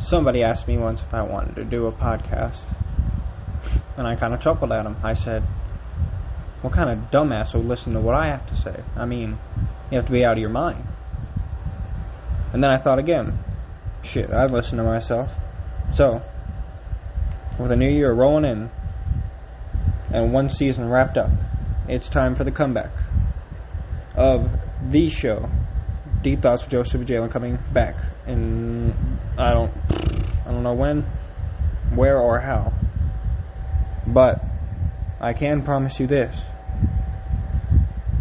somebody asked me once if I wanted to do a podcast. And I kind of chuckled at him. I said, What kind of dumbass will listen to what I have to say? I mean, you have to be out of your mind. And then I thought again, shit, I've listened to myself. So, with a new year rolling in and one season wrapped up, it's time for the comeback of the show, Deep Thoughts with Joseph Jalen, coming back. And I don't, I don't know when, where, or how. But I can promise you this